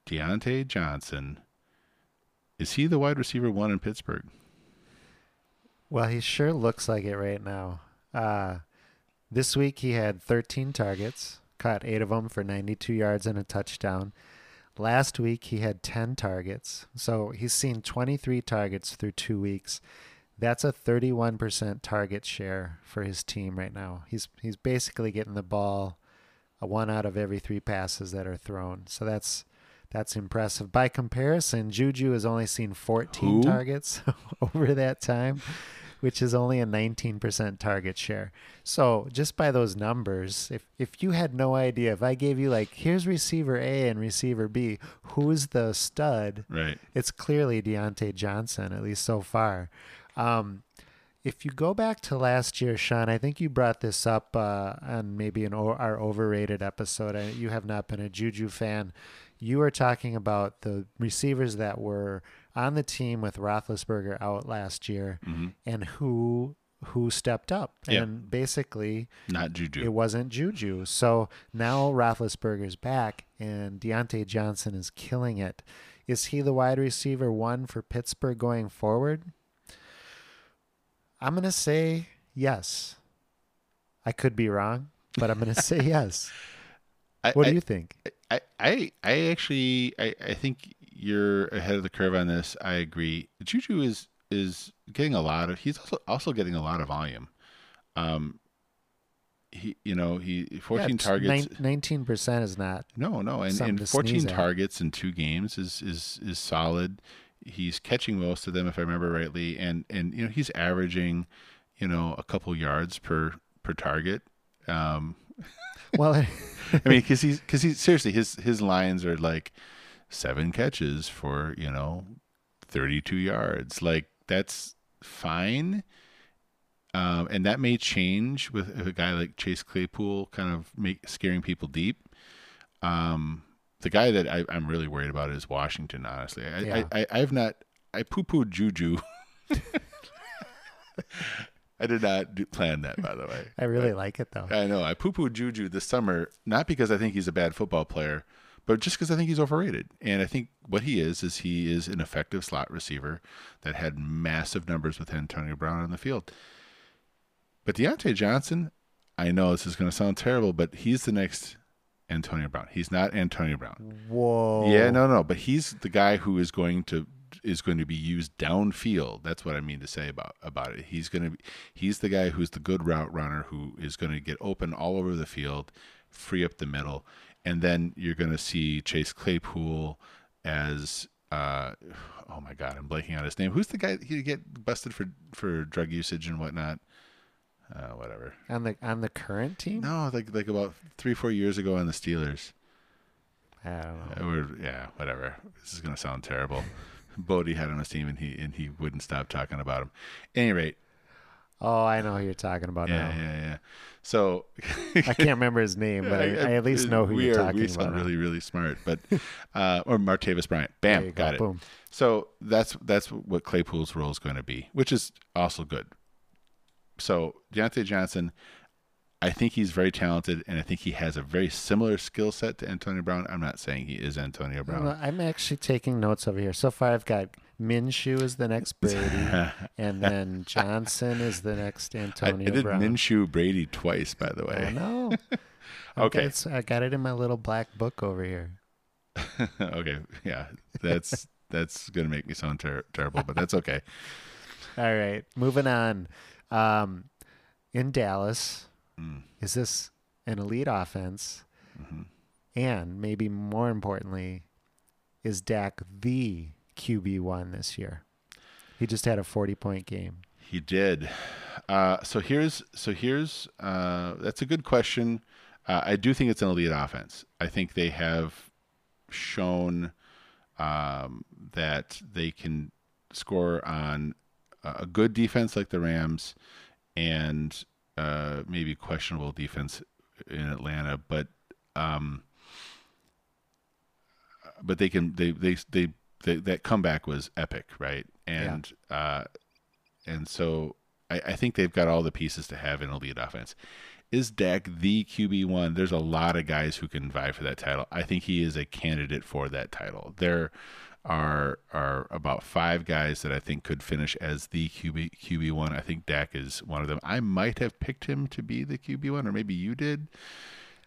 Diontae Johnson. Is he the wide receiver one in Pittsburgh? Well, he sure looks like it right now. Uh, this week he had 13 targets, caught eight of them for 92 yards and a touchdown. Last week he had 10 targets, so he's seen 23 targets through two weeks. That's a 31% target share for his team right now. He's he's basically getting the ball a one out of every three passes that are thrown. So that's that's impressive. By comparison, Juju has only seen 14 Who? targets over that time. Which is only a 19% target share. So just by those numbers, if if you had no idea, if I gave you like here's receiver A and receiver B, who's the stud? Right. It's clearly Diontae Johnson, at least so far. Um, if you go back to last year, Sean, I think you brought this up uh, on maybe an o- our overrated episode. I, you have not been a Juju fan. You were talking about the receivers that were on the team with Roethlisberger out last year, and who who stepped up. Yep. And basically, Not Juju. it wasn't Juju. So now Roethlisberger's back, and Diontae Johnson is killing it. Is he the wide receiver one for Pittsburgh going forward? I'm going to say yes. I could be wrong, but I'm going to say yes. I, What I, do you think? I, I, I actually, I, I think you're ahead of the curve on this. I agree. Juju is is getting a lot of. He's also also getting a lot of volume. Um, he, you know, he 14 targets. Nineteen percent is not. No, no, and, and 14 targets in two games is is is solid. He's catching most of them, if I remember rightly, and and you know he's averaging, you know, a couple yards per per target. Um, Well, I mean, because he's because he's seriously his his lines are like seven catches for you know thirty two yards. Like that's fine. Um, and that may change with a guy like Chase Claypool, kind of make scaring people deep. Um, the guy that I, I'm really worried about is Washington. Honestly, I, Yeah. I, I I've not I poo pooed Juju. I did not do, plan that, by the way. I really like it though. I know. I poo pooed Juju this summer, not because I think he's a bad football player, but just because I think he's overrated. And I think what he is, is he is an effective slot receiver that had massive numbers with Antonio Brown on the field. But Diontae Johnson, I know this is going to sound terrible, but he's the next Antonio Brown. He's not Antonio Brown. Whoa. Yeah, no, no, but he's the guy who is going to is going to be used downfield. That's what I mean to say about about it. He's going to be he's the guy who's the good route runner who is going to get open all over the field, free up the middle, and then you're going to see Chase Claypool as uh oh my god, I'm blanking on his name. Who's the guy he get busted for for drug usage and whatnot? Uh, whatever. On the on the current team? No, like like about three four years ago on the Steelers. I don't know. Or yeah, whatever. This is gonna sound terrible. Bodie had him on his team, and he and he wouldn't stop talking about him. any rate, Oh, I know who you're talking about yeah, now. yeah, yeah. So I can't remember his name, but I, I at least know who you're are, talking we about. sound now. really, really smart, but uh, or Martavis Bryant. Bam, go. got it. Boom. So that's that's what Claypool's role is going to be, which is also good. So Diontae Johnson, I think he's very talented, and I think he has a very similar skill set to Antonio Brown. I'm not saying he is Antonio Brown. Well, I'm actually taking notes over here. So far, I've got Minshew is the next Brady, and then Johnson is the next I, I Antonio did Brown. Minshew Brady twice, by the way. I know. Okay. I got it in my little black book over here. okay, yeah, that's that's gonna make me sound ter- terrible, but that's okay. All right, moving on. Um, in Dallas, Mm. is this an elite offense? Mhm. And maybe more importantly, is Dak the QB one this year? He just had a forty-point game. He did. Uh, so here's so here's uh, that's a good question. Uh, I do think it's an elite offense. I think they have shown um, that they can score on a good defense like the Rams and uh, maybe questionable defense in Atlanta, but um, but they can they they they, they that comeback was epic, right? And uh, and so I, I think they've got all the pieces to have an elite offense. Is Dak the QB one? There's a lot of guys who can vie for that title. I think he is a candidate for that title. There are are about five guys that I think could finish as the QB QB one. I think Dak is one of them. I might have picked him to be the QB one, or maybe you did.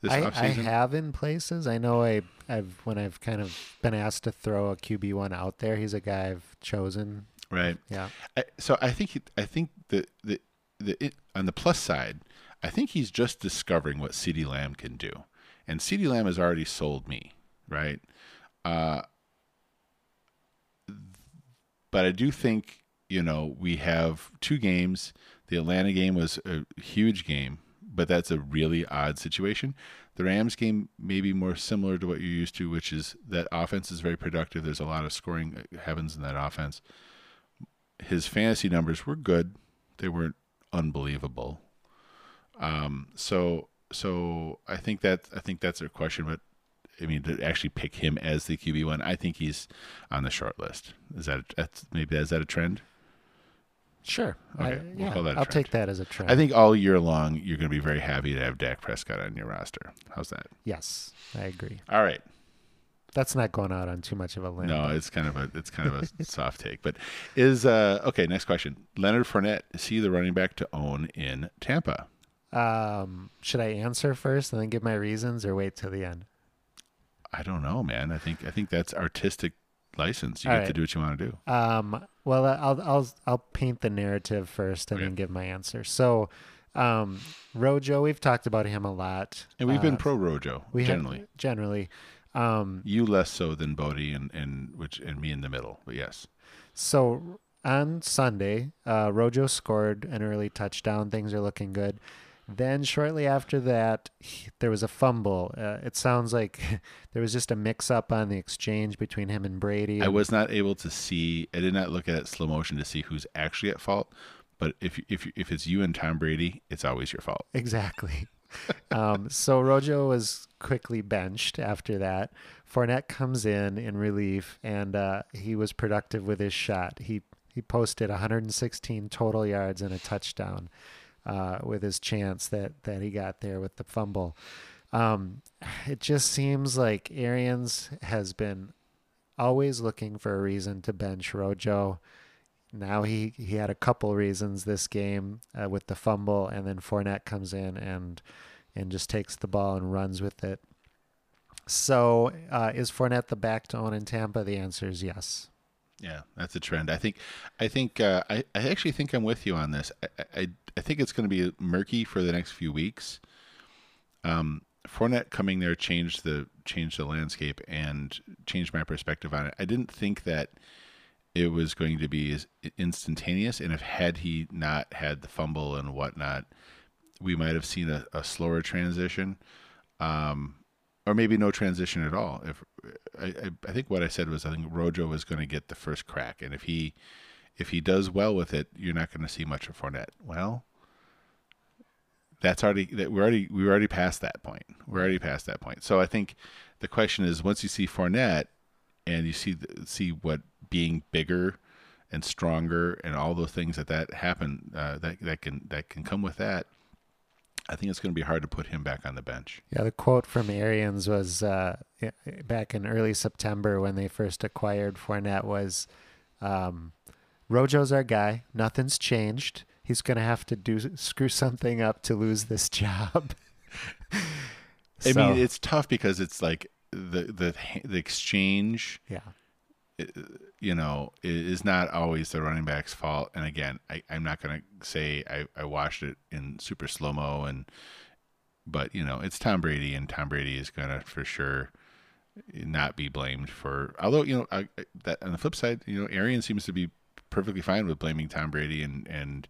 This I, I have in places. I know I, I've when I've kind of been asked to throw a QB one out there. He's a guy I've chosen. right. Yeah, I, so I think I think the the the it, on the plus side, I think he's just discovering what CeeDee Lamb can do, and CeeDee Lamb has already sold me, right? Uh, but I do think you know, we have two games. The Atlanta game was a huge game, but that's a really odd situation. The Rams game may be more similar to what you're used to, which is that offense is very productive. There's a lot of scoring heavens in that offense. His fantasy numbers were good. They weren't unbelievable. Um, so so I think that I think that's a question, but I mean to actually pick him as the QB one, I think he's on the short list. Is that that's, maybe is that a trend? Sure. Okay, I, we'll yeah, call that I'll take that as a trend. I think all year long you're going to be very happy to have Dak Prescott on your roster. How's that? yes, I agree. All right. That's not going out on too much of a limb. No, it's kind of a it's kind of a soft take, but is uh okay. Next question: Leonard Fournette is he the running back to own in Tampa? Um, should I answer first and then give my reasons, or wait till the end? I don't know, man. I think I think that's artistic license. You All get to do what you want to do. Um, well, I'll I'll I'll paint the narrative first and Okay. then give my answer. So, um, Rojo, we've talked about him a lot, And we've been Uh, pro Rojo we have- generally. generally. Um, You less so than Bodie and, and which and me in the middle. But yes, So on Sunday, uh, Rojo scored an early touchdown. Things are looking good. Then shortly after that, he- there was a fumble. Uh, it sounds like there was just a mix-up on the exchange between him and Brady. I was not able to see. I did not look at it slow motion to see who's actually at fault. But if if if it's you and Tom Brady, it's always your fault. Exactly. um, so Rojo was quickly benched after that. Fournette comes in in relief, and uh, he was productive with his shot. He he posted 116 total yards and a touchdown uh, with his chance that that he got there with the fumble. Um, it just seems like Arians has been always looking for a reason to bench Rojo. Now he, he had a couple reasons this game uh, with the fumble, and then Fournette comes in and and just takes the ball and runs with it. So uh, is Fournette the back to in Tampa? The answer is yes. Yeah, that's a trend. I think, I think, uh, I, I actually think I'm with you on this. I, I, I think it's going to be murky for the next few weeks. Um, Fournette coming there changed the changed the landscape and changed my perspective on it. I didn't think that it was going to be instantaneous, and if had he not had the fumble and whatnot, we might have seen a, a slower transition. Um, or maybe no transition at all. If I, I, think what I said was I think Rojo was going to get the first crack, and if he if he does well with it, you're not going to see much of Fournette. Well, that's already that we're already we're already past that point. We're already past that point. So I think the question is once you see Fournette and you see the, see what being bigger and stronger and all those things that that happen uh, that that can that can come with that. I think it's going to be hard to put him back on the bench. Yeah, the quote from Arians was uh, back in early September when they first acquired Fournette was, um, "Rojo's our guy. Nothing's changed. He's going to have to do screw something up to lose this job." I mean, it's tough because it's like the the the exchange, yeah, uh, you know, is not always the running back's fault. And again, I, I'm not going to say I, I watched it in super slow mo, and but you know, it's Tom Brady, and Tom Brady is going to for sure not be blamed for. Although you know, I- that on the flip side, you know, Arian seems to be perfectly fine with blaming Tom Brady, and and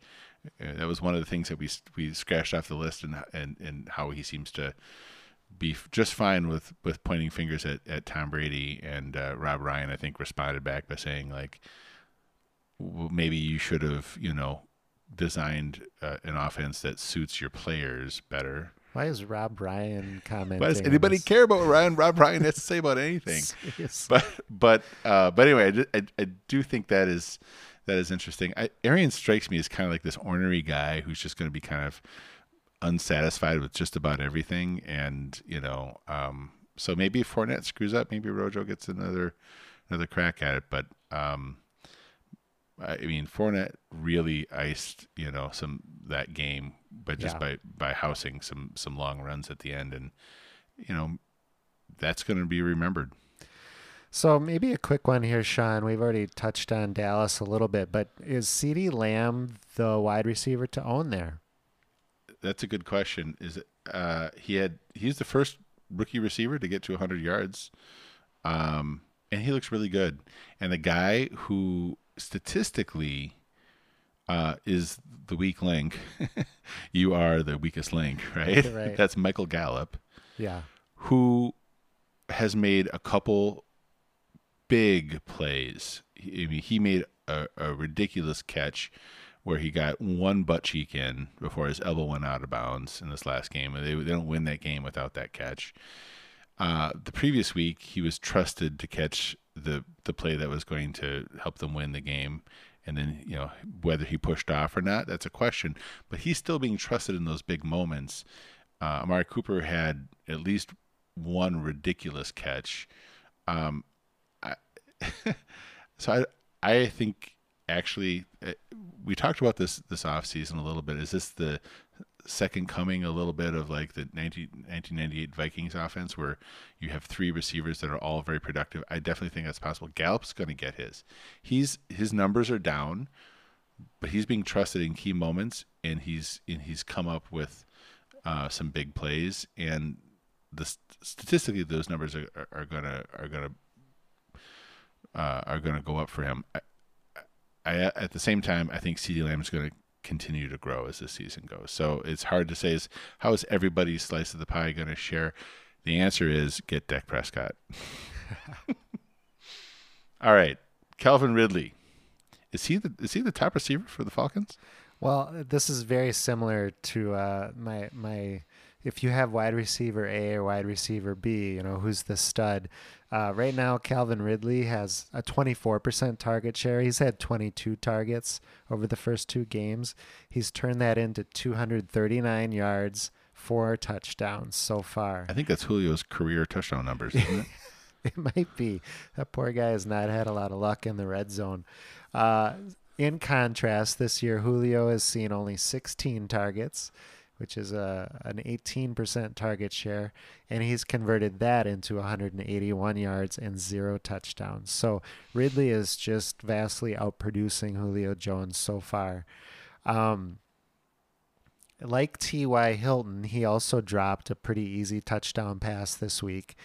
uh, that was one of the things that we we scratched off the list, and and and how he seems to be just fine with with pointing fingers at, at Tom Brady and uh, Rob Ryan. I think responded back by saying like, well, maybe you should have you know designed uh, an offense that suits your players better. Why is Rob Ryan commenting? Why does anybody care about what Ryan Rob Ryan has to say about anything? Seriously. but but uh, but anyway, I do, I, I do think that is that is interesting. I, Arian strikes me as kind of like this ornery guy who's just going to be kind of unsatisfied with just about everything, and you know, um, so maybe if Fournette screws up, maybe Rojo gets another another crack at it. But um, I mean, Fournette really iced you know some that game, but just Yeah. by by housing some some long runs at the end, and you know that's going to be remembered. So maybe a quick one here, Sean. We've already touched on Dallas a little bit, but is CeeDee Lamb the wide receiver to own there? That's a good question. Is it, uh, he had he's the first rookie receiver to get to 100 yards, um, and he looks really good. And the guy who statistically uh, is the weak link, you are the weakest link, right? Right. That's Michael Gallup, Yeah. who has made a couple big plays. He, I mean, he made a, a ridiculous catch where he got one butt cheek in before his elbow went out of bounds in this last game. They, they don't win that game without that catch. Uh, the previous week, he was trusted to catch the the play that was going to help them win the game, and then you know whether he pushed off or not, that's a question. But he's still being trusted in those big moments. Uh, Amari Cooper had at least one ridiculous catch. Um, I, so I I think actually uh, we talked about this this offseason a little bit. Is this the second coming a little bit of like the 19, 1998 Vikings offense where you have three receivers that are all very productive? I definitely think that's possible. Gallup's going to get his. He's his numbers are down, but he's being trusted in key moments, and he's and he's come up with uh, some big plays, and the statistically those numbers are, are, gonna are gonna uh, are gonna go up for him. I, I, at the same time, I think CeeDee Lamb is going to continue to grow as the season goes. So it's hard to say is how is everybody's slice of the pie going to share? The answer is get Dak Prescott. All right, Calvin Ridley. Is he the is he the top receiver for the Falcons? Well, this is very similar to uh, my my. If you have wide receiver A or wide receiver B, you know who's the stud. Uh, right now, Calvin Ridley has a 24% target share. He's had 22 targets over the first two games. He's turned that into 239 yards, four touchdowns so far. I think that's Julio's career touchdown numbers, isn't it? it might be. That poor guy has not had a lot of luck in the red zone. Uh, in contrast, this year Julio has seen only 16 targets, which is a an 18% target share, and he's converted that into 181 yards and zero touchdowns. So Ridley is just vastly outproducing Julio Jones so far. Um, like T.Y. Hilton, he also dropped a pretty easy touchdown pass this week.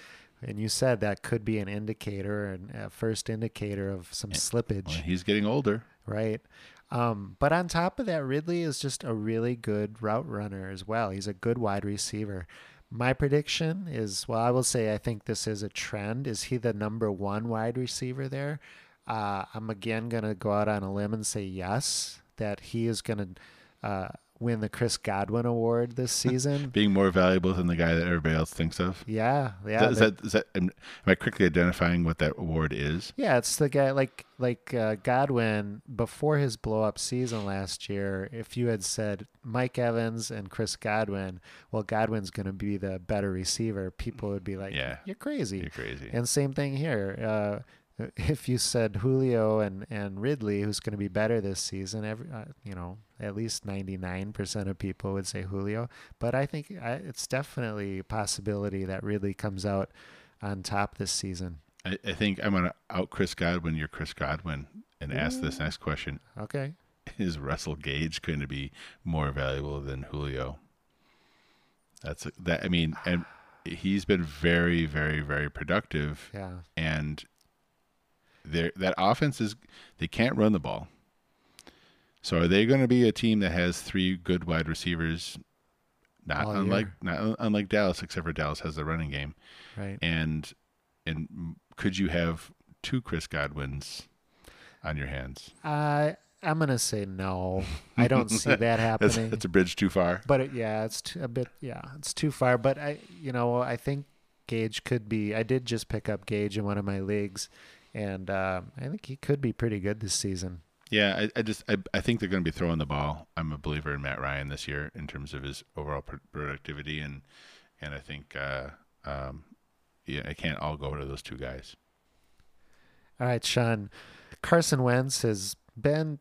And you said that could be an indicator and a first indicator of some slippage. Well, he's getting older. Right. Um, but on top of that, Ridley is just a really good route runner as well. He's a good wide receiver. My prediction is well, I will say I think this is a trend. Is he the number one wide receiver there? Uh, I'm again going to go out on a limb and say yes, that he is going to uh, win the Chris Godwin Award this season. Being more valuable than the guy that everybody else thinks of. yeah, yeah. Is that, is that am, am I quickly identifying what that award is? Yeah, it's the guy like like uh, Godwin before his blow up season last year. If you had said Mike Evans and Chris Godwin, well, Godwin's going to be the better receiver, people would be like, Yeah. you're crazy." You're crazy. And same thing here. Uh, if you said Julio and, and Ridley, who's going to be better this season, every uh, you know at least ninety nine percent of people would say Julio. But I think I, it's definitely a possibility that Ridley comes out on top this season. I, I think I'm going to out Chris Godwin, you're Chris Godwin, and ask this mm. next question: Okay. Is Russell Gage going to be more valuable than Julio? That's that. I mean, and he's been very, very, very productive, Yeah. and there that offense is they can't run the ball. So are they going to be a team that has three good wide receivers? Not All unlike year. not unlike Dallas, except for Dallas has the running game. Right. And and could you have two Chris Godwins on your hands? Uh, I'm gonna say no. I don't see that That's, happening. that's a bridge too far. but it, yeah, it's too, a bit. Yeah, it's too far. But I, you know, I think Gage could be. I did just pick up Gage in one of my leagues, and uh, I think he could be pretty good this season. Yeah, I, I just I, I think they're going to be throwing the ball. I'm a believer in Matt Ryan this year in terms of his overall pro- productivity and and I think uh, um, yeah, I can't all go to those two guys. All right, Sean. Carson Wentz has been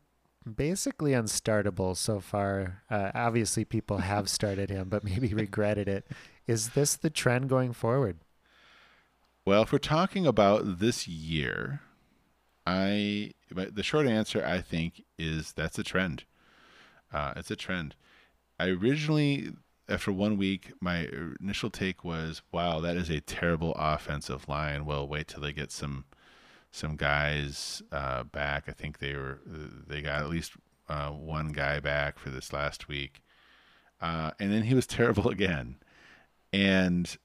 basically unstartable so far. Uh, obviously, people have started him, but maybe regretted it. Is this the trend going forward? Well, if we're talking about this year, I but the short answer I think is that's a trend. Uh, it's a trend. I originally, after one week, my initial take was, "Wow, that is a terrible offensive line." Well, wait till they get some some guys uh, back. I think they were they got at least uh, one guy back for this last week, uh, and then he was terrible again. And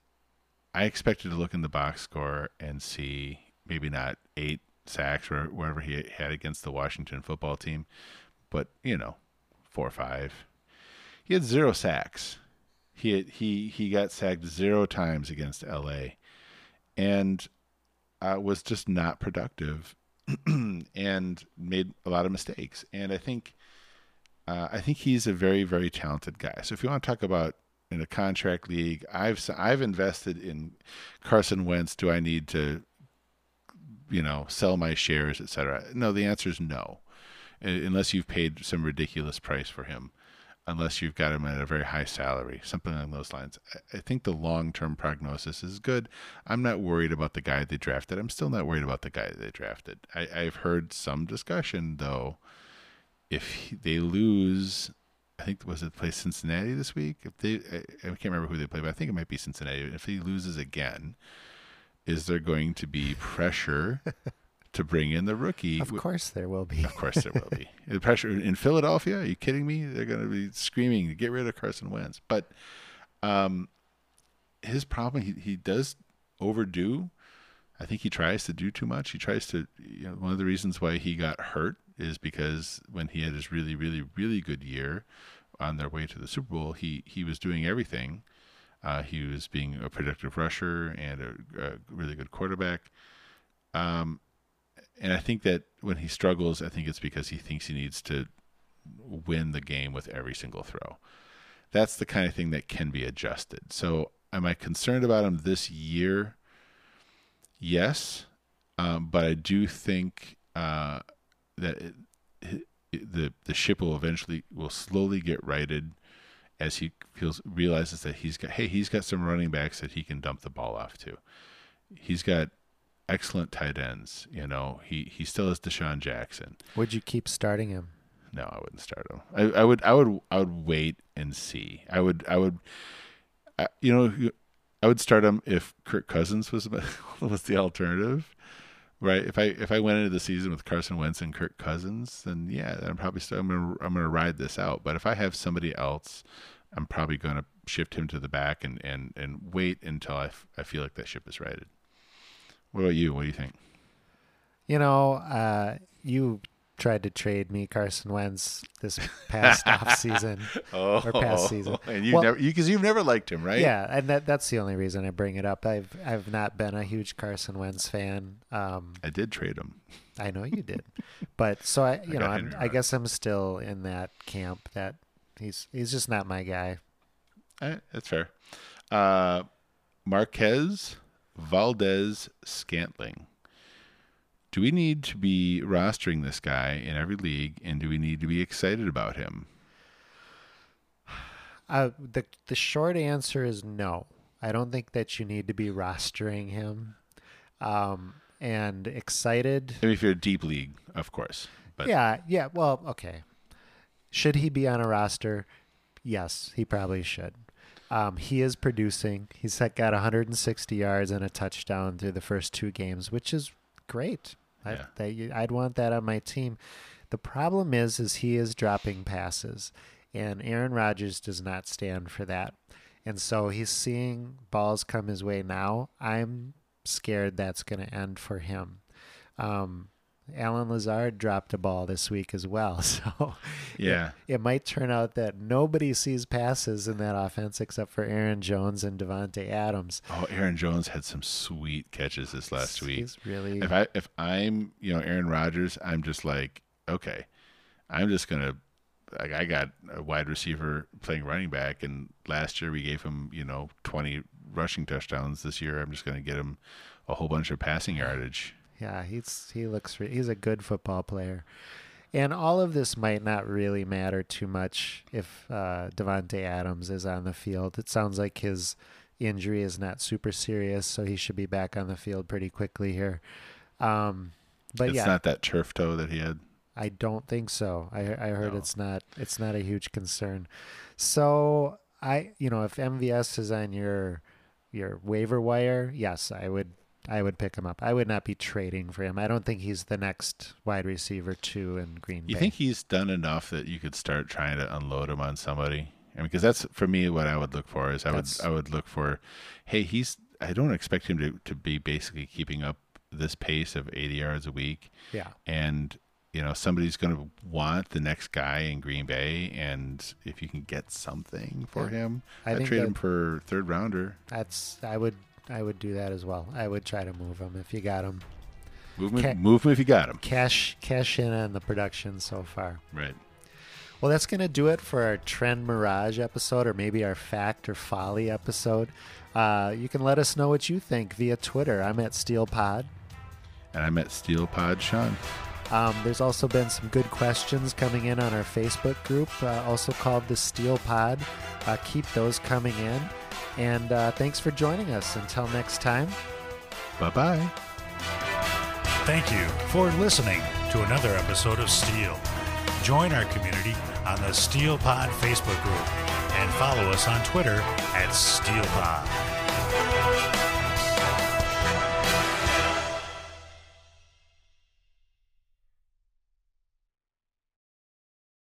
I expected to look in the box score and see maybe not eight sacks or whatever he had against the Washington football team, but you know, four or five. He had zero sacks. He had, he he got sacked zero times against L.A. and uh, was just not productive and made a lot of mistakes. And I think uh, I think he's a very very talented guy. So if you want to talk about in a contract league, I've I've invested in Carson Wentz. Do I need to you know sell my shares, etc.? No, the answer is no, uh, unless you've paid some ridiculous price for him unless you've got him at a very high salary, something along those lines. I think the long term prognosis is good. I'm not worried about the guy they drafted. I'm still not worried about the guy they drafted. I, have heard some discussion though. If they lose, I think was it play Cincinnati this week? If they, I, I can't remember who they play, but I think it might be Cincinnati. If he loses again, is there going to be pressure? to bring in the rookie. Of course, there will be. Of course, there will be. The pressure in Philadelphia. Are you kidding me? They're going to be screaming to get rid of Carson Wentz. But um, his problem, he, he does overdo. I think he tries to do too much. He tries to. You know, one of the reasons why he got hurt is because when he had his really, really, really good year on their way to the Super Bowl, he he was doing everything. Uh, he was being a productive rusher and a, a really good quarterback. Um, and I think that when he struggles, I think it's because he thinks he needs to win the game with every single throw. That's the kind of thing that can be adjusted. So, am I concerned about him this year? Yes, um, but I do think uh, that it, it, the the ship will eventually will slowly get righted as he feels realizes that he's got hey he's got some running backs that he can dump the ball off to. He's got excellent tight ends. You know, he he still has DeSean Jackson. Would you keep starting him? No, I wouldn't start him. I, I would I would I would wait and see. I would I would I, you know I would start him if Kirk Cousins was was the alternative. Right. If I if I went into the season with Carson Wentz and Kirk Cousins, then yeah, I'm probably still I'm gonna I'm gonna ride this out. But if I have somebody else, I'm probably gonna shift him to the back and and and wait until I, f- I feel like that ship is righted. What about you? What do you think? You know, uh, you tried to trade me Carson Wentz this past off season oh, or past season, and you well, never because you, have never liked him, right? Yeah, and that that's the only reason I bring it up. I've I've not been a huge Carson Wentz fan. Um, I did trade him. I know you did, but so I you I know i guess I'm still in that camp that he's he's just not my guy. Right, that's fair. Uh, Marquez Valdez Scantling. Do we need to be rostering this guy in every league, and do we need to be excited about him? Uh, the the short answer is no. I don't think that you need to be rostering him. Um, and excited. I mean, if you're a deep league, of course. But yeah, yeah. Well, okay. Should he be on a roster? Yes, he probably should. Um, he is producing. He's got 160 yards and a touchdown through the first two games, which is great. Yeah. I, I'd want that on my team. The problem is, is he is dropping passes, and Aaron Rodgers does not stand for that. And so he's seeing balls come his way now. I'm scared that's going to end for him. Um, Allen Lazard dropped a ball this week as well. So yeah, it, it, might turn out that nobody sees passes in that offense except for Aaron Jones and Davante Adams. Oh, Aaron Jones had some sweet catches this last week. He's really if I if I'm you know Aaron Rodgers, I'm just like okay, I'm just gonna. Like I got a wide receiver playing running back, and last year we gave him, you know, 20 rushing touchdowns. This year, I'm just to get him a whole bunch of passing yardage yeah, he's he looks he's a good football player. And all of this might not really matter too much if uh, Davante Adams is on the field. It sounds like his injury is not super serious, so he should be back on the field pretty quickly here. Um, but it's yeah, not that turf toe that he had. I don't think so. I I heard no. it's not it's not a huge concern. So I you know if MVS is on your your waiver wire, yes, I would I would pick him up. I would not be trading for him. I don't think he's the next wide receiver two in Green You Bay. You think he's done enough that you could start trying to unload him on somebody? I mean, because that's for me what I would look for is I That's- would I would look for, hey, he's I don't expect him to to be basically keeping up this pace of 80 yards a week, yeah. and you know somebody's going to want the next guy in Green Bay, and if you can get something for Yeah. him, I uh, I'd trade that- him for third rounder. That's I would I would do that as well. I would try to move them if you got them. Move them, Ca- move him if you got them. Cash cash in on the production so far. Right. Well, that's going to do it for our Trend Mirage episode, or maybe our Fact or Folly episode. Uh, you can let us know what you think via Twitter. I'm at SteelPod. And I met Steel Pod Sean. Um, there's also been some good questions coming in on our Facebook group, uh, also called the Steel Pod. Uh, keep those coming in. And uh, thanks for joining us. Until next time. Bye bye. Thank you for listening to another episode of Steel. Join our community on the Steel Pod Facebook group and follow us on Twitter at SteelPod.